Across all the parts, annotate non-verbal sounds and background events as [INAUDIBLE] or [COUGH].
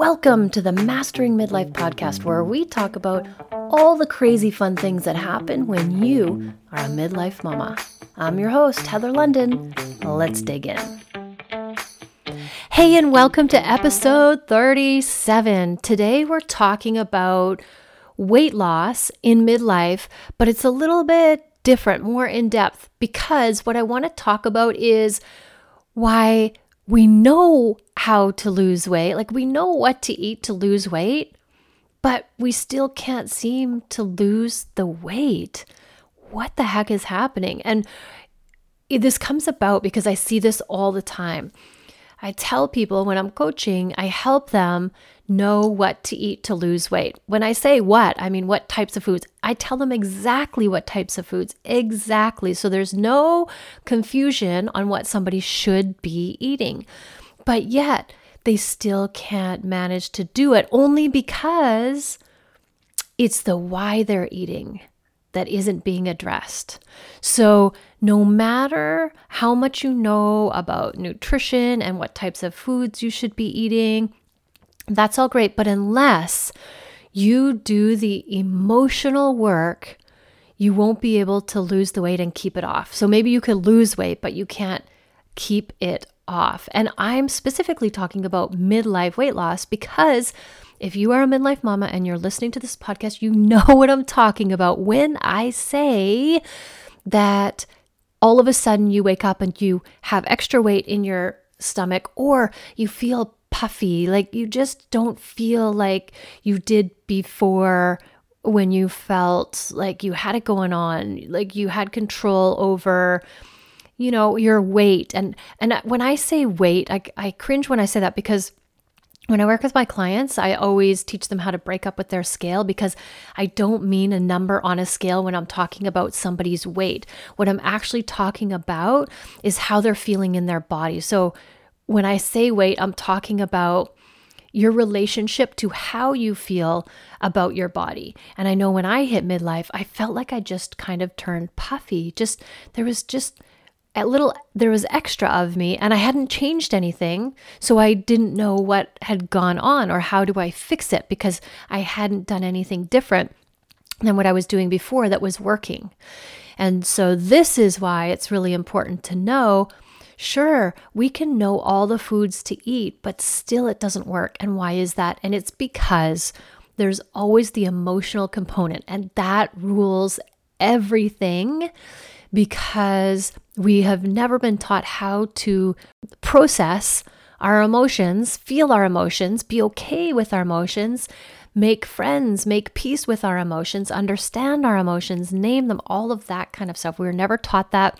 Welcome to the Mastering Midlife podcast, where we talk about all the crazy fun things that happen when you are a midlife mama. I'm your host, Heather London. Let's dig in. Hey, and welcome to episode 37. Today we're talking about weight loss in midlife, but it's a little bit different, more in depth, because what I want to talk about is why we know how to lose weight, like we know what to eat to lose weight, but we still can't seem to lose the weight. What the heck is happening? And this comes about because I see this all the time. I tell people when I'm coaching, I help them know what to eat to lose weight. When I say what, I mean what types of foods. I tell them exactly what types of foods, exactly. So there's no confusion on what somebody should be eating. But yet, they still can't manage to do it only because it's the why they're eating that isn't being addressed. So, no matter how much you know about nutrition and what types of foods you should be eating, that's all great. But unless you do the emotional work, you won't be able to lose the weight and keep it off. So maybe you could lose weight, but you can't keep it off. And I'm specifically talking about midlife weight loss because if you are a midlife mama and you're listening to this podcast, you know [LAUGHS] what I'm talking about when I say that all of a sudden you wake up and you have extra weight in your stomach or you feel puffy, like you just don't feel like you did before when you felt like you had it going on, like you had control over you know your weight and and when i say weight i, I cringe when i say that because when I work with my clients, I always teach them how to break up with their scale because I don't mean a number on a scale when I'm talking about somebody's weight. What I'm actually talking about is how they're feeling in their body. So when I say weight, I'm talking about your relationship to how you feel about your body. And I know when I hit midlife, I felt like I just kind of turned puffy. Just there was just a little there was extra of me and I hadn't changed anything, so I didn't know what had gone on or how do I fix it because I hadn't done anything different than what I was doing before that was working. And so this is why it's really important to know Sure, we can know all the foods to eat, but still it doesn't work. And why is that? And it's because there's always the emotional component, and that rules everything because we have never been taught how to process our emotions, feel our emotions, be okay with our emotions, make friends, make peace with our emotions, understand our emotions, name them, all of that kind of stuff. We were never taught that.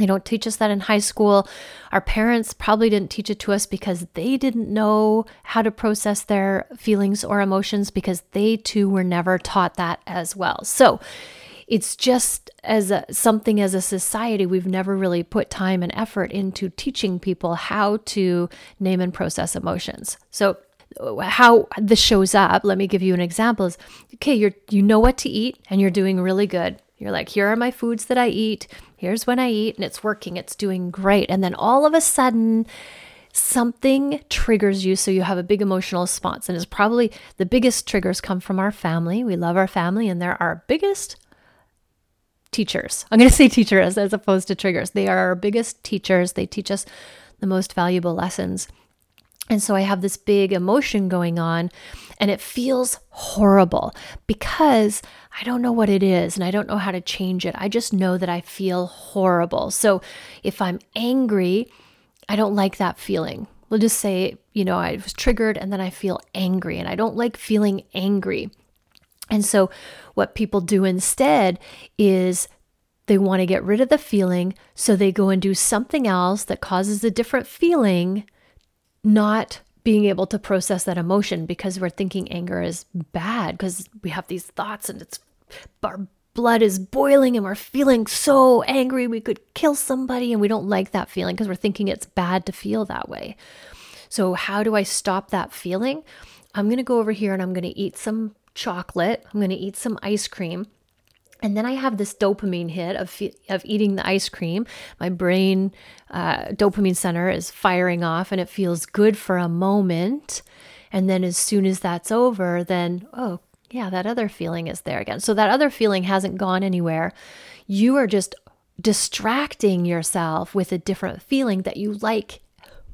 They don't teach us that in high school. Our parents probably didn't teach it to us because they didn't know how to process their feelings or emotions because they too were never taught that as well. So, it's just as a, something as a society, we've never really put time and effort into teaching people how to name and process emotions. So, how this shows up, let me give you an example is okay, you're you know what to eat and you're doing really good. You're like, here are my foods that I eat. Here's when I eat and it's working. It's doing great. And then all of a sudden something triggers you so you have a big emotional response and it's probably the biggest triggers come from our family. We love our family and they're our biggest teachers. I'm going [LAUGHS] to say teachers as opposed to triggers. They are our biggest teachers. They teach us the most valuable lessons. And so I have this big emotion going on, and it feels horrible because I don't know what it is and I don't know how to change it. I just know that I feel horrible. So if I'm angry, I don't like that feeling. We'll just say, you know, I was triggered and then I feel angry, and I don't like feeling angry. And so, what people do instead is they want to get rid of the feeling, so they go and do something else that causes a different feeling, not being able to process that emotion because we're thinking anger is bad because we have these thoughts and it's our blood is boiling and we're feeling so angry we could kill somebody and we don't like that feeling because we're thinking it's bad to feel that way. So, how do I stop that feeling? I'm going to go over here and I'm going to eat some chocolate. I'm going to eat some ice cream. And then I have this dopamine hit of, of eating the ice cream. My brain uh, dopamine center is firing off and it feels good for a moment. And then as soon as that's over, then, oh, yeah, that other feeling is there again. So that other feeling hasn't gone anywhere. You are just distracting yourself with a different feeling that you like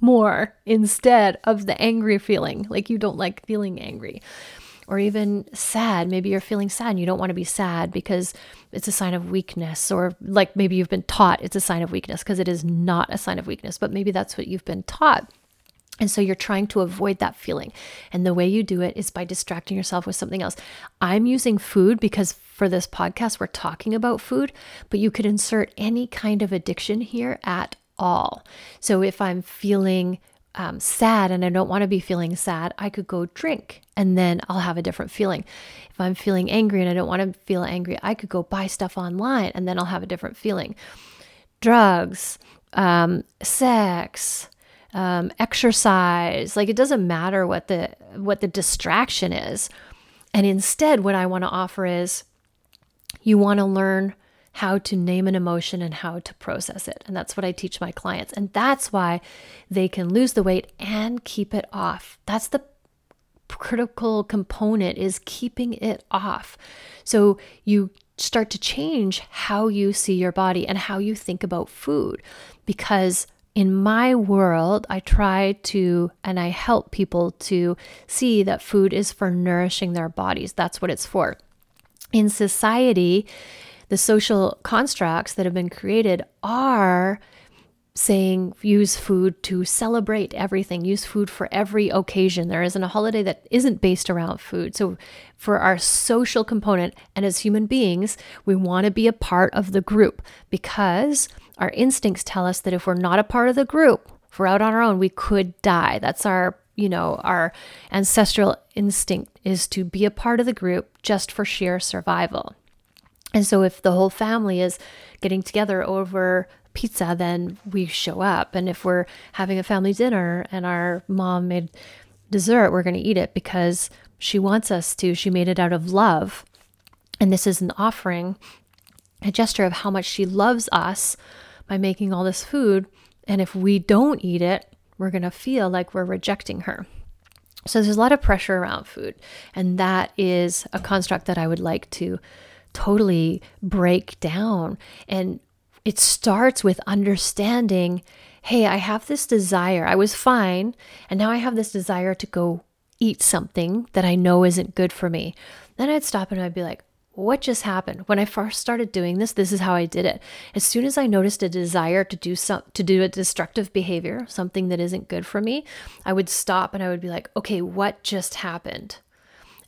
more instead of the angry feeling. Like you don't like feeling angry. Or even sad. Maybe you're feeling sad and you don't want to be sad because it's a sign of weakness. Or like maybe you've been taught it's a sign of weakness because it is not a sign of weakness, but maybe that's what you've been taught. And so you're trying to avoid that feeling. And the way you do it is by distracting yourself with something else. I'm using food because for this podcast, we're talking about food, but you could insert any kind of addiction here at all. So if I'm feeling um, sad and I don't want to be feeling sad, I could go drink and then I'll have a different feeling. If I'm feeling angry and I don't want to feel angry, I could go buy stuff online and then I'll have a different feeling. Drugs, um, sex, um, exercise like it doesn't matter what the what the distraction is and instead what i want to offer is you want to learn how to name an emotion and how to process it. And that's what i teach my clients. And that's why they can lose the weight and keep it off. That's the critical component is keeping it off. So you start to change how you see your body and how you think about food. Because in my world, I try to and I help people to see that food is for nourishing their bodies. That's what it's for. In society, the social constructs that have been created are saying use food to celebrate everything, use food for every occasion. There isn't a holiday that isn't based around food. So, for our social component, and as human beings, we want to be a part of the group because our instincts tell us that if we're not a part of the group, if we're out on our own, we could die. That's our, you know, our ancestral instinct is to be a part of the group just for sheer survival. And so if the whole family is getting together over pizza, then we show up. And if we're having a family dinner and our mom made dessert, we're going to eat it because she wants us to. She made it out of love. And this is an offering, a gesture of how much she loves us by making all this food. And if we don't eat it, we're going to feel like we're rejecting her. So there's a lot of pressure around food. And that is a construct that I would like to totally break down. And it starts with understanding hey, I have this desire. I was fine. And now I have this desire to go eat something that I know isn't good for me. Then I'd stop and I'd be like, what just happened when i first started doing this this is how i did it as soon as i noticed a desire to do some to do a destructive behavior something that isn't good for me i would stop and i would be like okay what just happened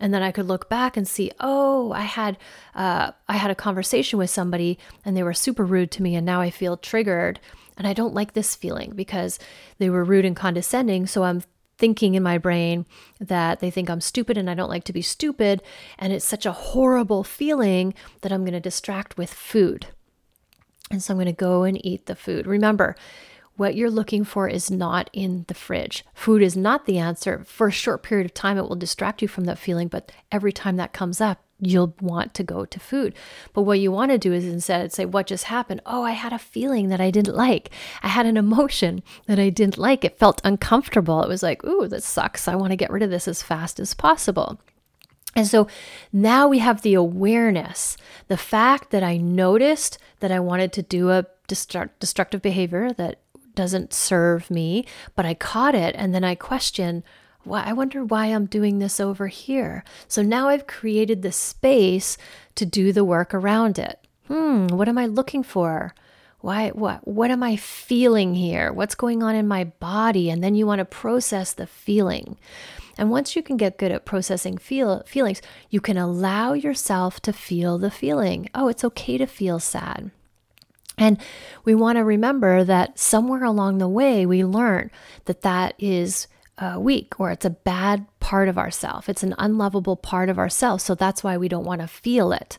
and then i could look back and see oh i had uh, i had a conversation with somebody and they were super rude to me and now i feel triggered and i don't like this feeling because they were rude and condescending so i'm thinking in my brain that they think I'm stupid and I don't like to be stupid. And it's such a horrible feeling that I'm going to distract with food. And so I'm going to go and eat the food. Remember, what you're looking for is not in the fridge. Food is not the answer. For a short period of time, it will distract you from that feeling, but every time that comes up, you'll want to go to food. But what you want to do is instead say, What just happened? Oh, I had a feeling that I didn't like. I had an emotion that I didn't like. It felt uncomfortable. It was like, Ooh, that sucks. I want to get rid of this as fast as possible. And so now we have the awareness, the fact that I noticed that I wanted to do a destructive behavior that doesn't serve me, but I caught it and then I question, why I wonder why I'm doing this over here. So now I've created the space to do the work around it. Hmm, what am I looking for? Why what what am I feeling here? What's going on in my body? And then you want to process the feeling. And once you can get good at processing feel, feelings, you can allow yourself to feel the feeling. Oh, it's okay to feel sad. And we want to remember that somewhere along the way, we learn that that is uh, weak or it's a bad part of ourself. It's an unlovable part of ourselves. So that's why we don't want to feel it.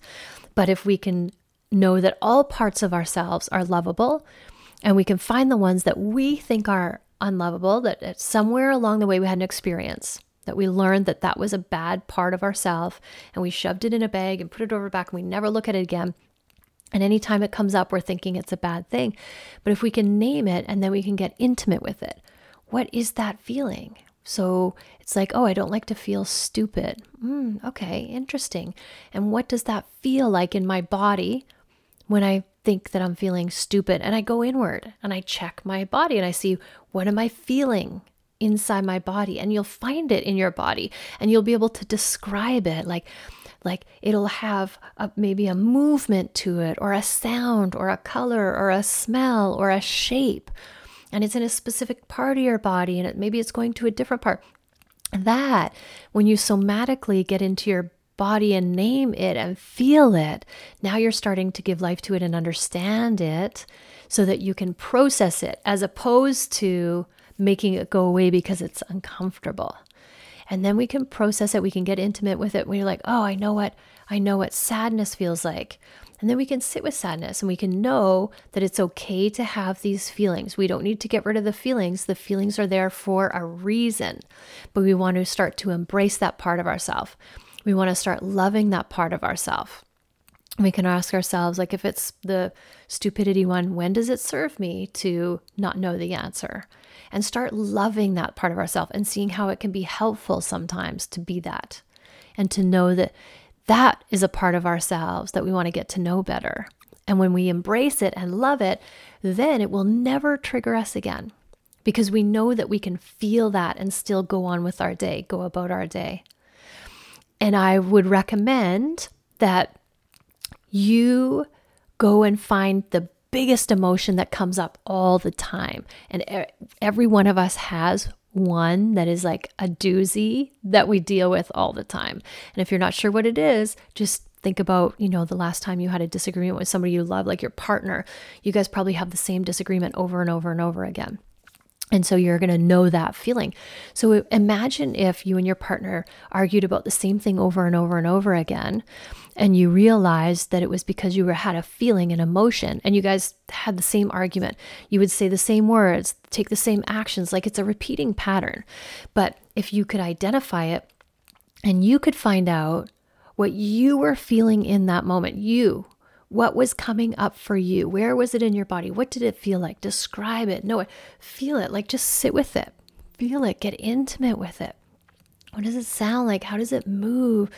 But if we can know that all parts of ourselves are lovable and we can find the ones that we think are unlovable, that somewhere along the way we had an experience, that we learned that that was a bad part of ourself and we shoved it in a bag and put it over back and we never look at it again. And anytime it comes up, we're thinking it's a bad thing. But if we can name it and then we can get intimate with it, what is that feeling? So it's like, oh, I don't like to feel stupid. Mm, okay, interesting. And what does that feel like in my body when I think that I'm feeling stupid? And I go inward and I check my body and I see, what am I feeling? inside my body and you'll find it in your body and you'll be able to describe it like like it'll have a, maybe a movement to it or a sound or a color or a smell or a shape and it's in a specific part of your body and it, maybe it's going to a different part that when you somatically get into your body and name it and feel it now you're starting to give life to it and understand it so that you can process it as opposed to making it go away because it's uncomfortable. And then we can process it, we can get intimate with it. We're like, oh, I know what I know what sadness feels like. And then we can sit with sadness and we can know that it's okay to have these feelings. We don't need to get rid of the feelings. The feelings are there for a reason. But we want to start to embrace that part of ourselves. We want to start loving that part of ourselves. We can ask ourselves, like, if it's the stupidity one, when does it serve me to not know the answer? And start loving that part of ourselves and seeing how it can be helpful sometimes to be that and to know that that is a part of ourselves that we want to get to know better. And when we embrace it and love it, then it will never trigger us again because we know that we can feel that and still go on with our day, go about our day. And I would recommend that you go and find the biggest emotion that comes up all the time. And every one of us has one that is like a doozy that we deal with all the time. And if you're not sure what it is, just think about, you know, the last time you had a disagreement with somebody you love, like your partner. You guys probably have the same disagreement over and over and over again. And so you're going to know that feeling. So imagine if you and your partner argued about the same thing over and over and over again, and you realized that it was because you were, had a feeling, an emotion, and you guys had the same argument. You would say the same words, take the same actions, like it's a repeating pattern. But if you could identify it and you could find out what you were feeling in that moment, you, what was coming up for you? Where was it in your body? What did it feel like? Describe it. Know it. Feel it. Like just sit with it. Feel it. Get intimate with it. What does it sound like? How does it move?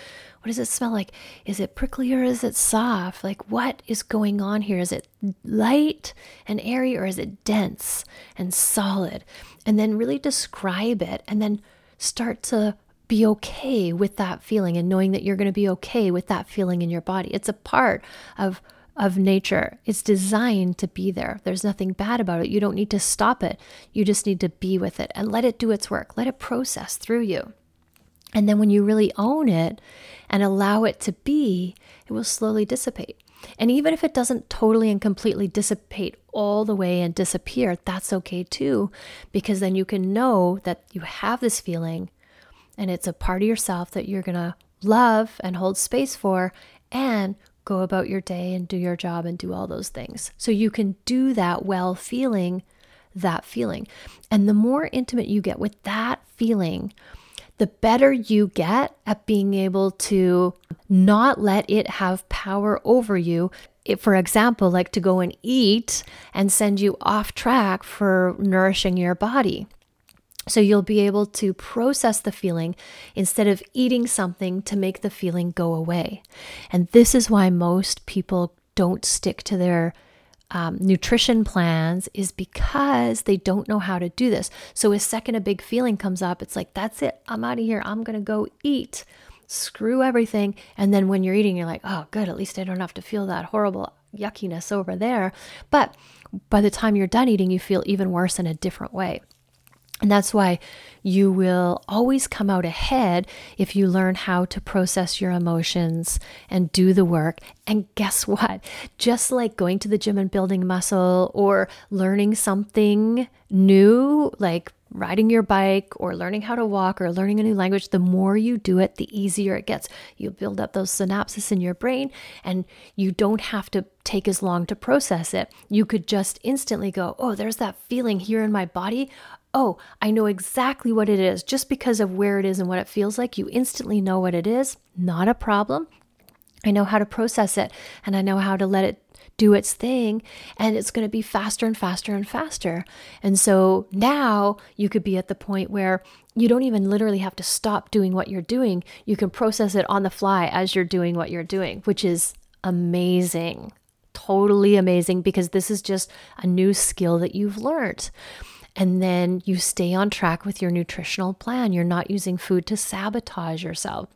What does it smell like? Is it prickly or is it soft? Like, what is going on here? Is it light and airy or is it dense and solid? And then really describe it and then start to be okay with that feeling and knowing that you're going to be okay with that feeling in your body. It's a part of of nature. It's designed to be there. There's nothing bad about it. You don't need to stop it. You just need to be with it and let it do its work. Let it process through you. And then when you really own it and allow it to be, it will slowly dissipate. And even if it doesn't totally and completely dissipate all the way and disappear, that's okay too, because then you can know that you have this feeling and it's a part of yourself that you're going to love and hold space for and go about your day and do your job and do all those things. So you can do that while feeling that feeling. And the more intimate you get with that feeling, the better you get at being able to not let it have power over you. If, for example, like to go and eat and send you off track for nourishing your body. So you'll be able to process the feeling instead of eating something to make the feeling go away. And this is why most people don't stick to their um, nutrition plans is because they don't know how to do this. So, a second a big feeling comes up, it's like, that's it, I'm out of here, I'm gonna go eat, screw everything. And then when you're eating, you're like, oh, good, at least I don't have to feel that horrible yuckiness over there. But by the time you're done eating, you feel even worse in a different way. And that's why you will always come out ahead if you learn how to process your emotions and do the work. And guess what? Just like going to the gym and building muscle or learning something new, like riding your bike or learning how to walk or learning a new language, the more you do it, the easier it gets. You build up those synapses in your brain and you don't have to take as long to process it. You could just instantly go, Oh, there's that feeling here in my body oh, I know exactly what it is just because of where it is and what it feels like. You instantly know what it is. Not a problem. I know how to process it and I know how to let it do its thing and it's going to be faster and faster and faster. And so now you could be at the point where you don't even literally have to stop doing what you're doing. You can process it on the fly as you're doing what you're doing, which is amazing. Totally amazing because this is just a new skill that you've learned. And then you stay on track with your nutritional plan. You're not using food to sabotage yourself.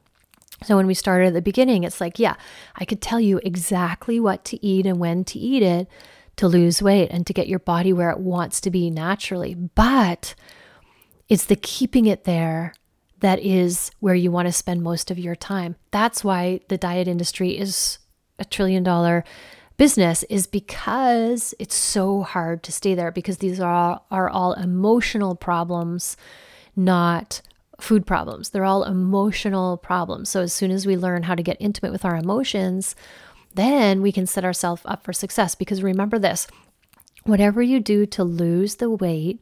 So when we started at the beginning, it's like, yeah, I could tell you exactly what to eat and when to eat it to lose weight and to get your body where it wants to be naturally. But it's the keeping it there that is where you want to spend most of your time. That's why the diet industry is a trillion dollar business is because it's so hard to stay there because these are are all emotional problems, not food problems. They're all emotional problems. So as soon as we learn how to get intimate with our emotions, then we can set ourselves up for success. Because remember this whatever you do to lose the weight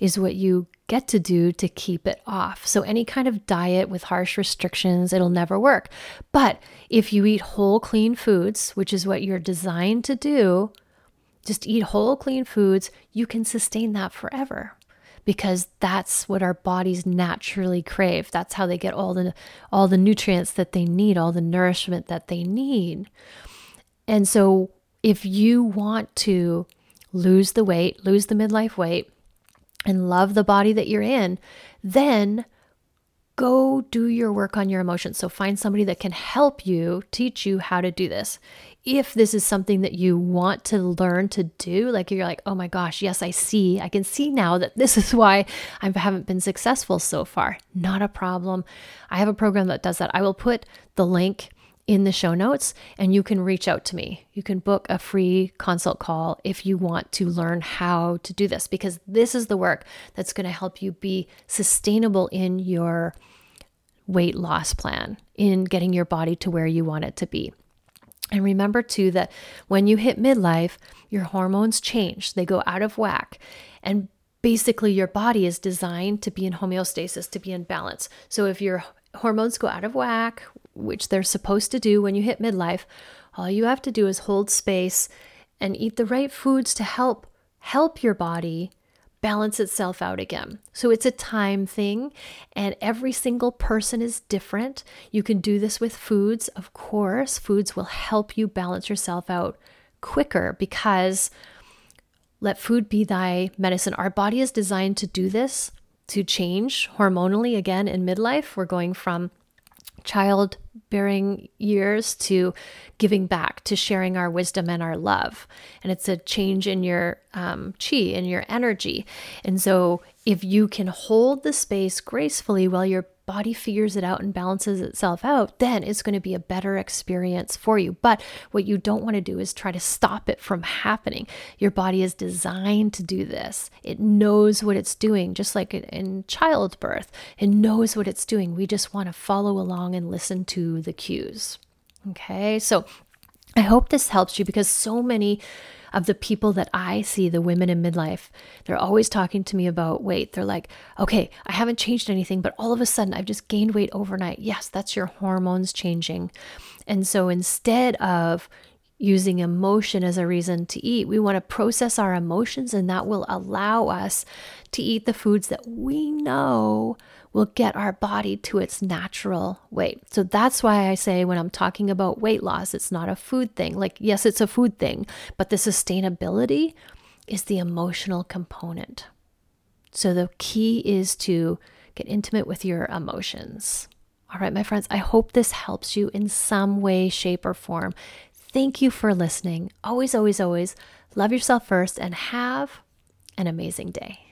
is what you get to do to keep it off. So, any kind of diet with harsh restrictions, it'll never work. But if you eat whole, clean foods, which is what you're designed to do, just eat whole, clean foods, you can sustain that forever because that's what our bodies naturally crave. That's how they get all the all the nutrients that they need, all the nourishment that they need. And so if you want to lose the weight, lose the midlife weight and love the body that you're in, then go do your work on your emotions. So find somebody that can help you teach you how to do this if this is something that you want to learn to do, like you're like, oh my gosh, yes, I see, I can see now that this is why I haven't been successful so far. Not a problem. I have a program that does that. I will put the link in the show notes and you can reach out to me. You can book a free consult call if you want to learn how to do this because this is the work that's going to help you be sustainable in your weight loss plan, in getting your body to where you want it to be. And remember too that when you hit midlife, your hormones change, they go out of whack. And basically, your body is designed to be in homeostasis, to be in balance. So if your hormones go out of whack, which they're supposed to do when you hit midlife, all you have to do is hold space and eat the right foods to help help your body balance itself out again. So it's a time thing, and every single person is different. You can do this with foods, of course. Foods will help you balance yourself out quicker because let food be thy medicine. Our body is designed to do this, to change hormonally again in midlife. We're going from childbearing years to giving back to sharing our wisdom and our love. And it's a change in your um, chi in your energy. And so if you can hold the space gracefully while you're body figures it out and balances itself out, then it's going to be a better experience for you. But what you don't want to do is try to stop it from happening. Your body is designed to do this, it knows what it's doing, just like in childbirth, it knows what it's doing. We just want to follow along and listen to the cues. Okay, so I hope this helps you because so many of the people that I see, the women in midlife, they're always talking to me about weight. They're like, okay, I haven't changed anything, but all of a sudden I've just gained weight overnight. Yes, that's your hormones changing. And so instead of using emotion as a reason to eat. We want to process our emotions, and that will allow us to eat the foods that we know will get our body to its natural weight. So that's why I say when I'm talking about weight loss, it's not a food thing. Like, yes, it's a food thing, but the sustainability is the emotional component. So the key is to get intimate with your emotions. All right, my friends, I hope this helps you in some way, shape, or form. Thank you for listening. Always, always, always love yourself first and have an amazing day.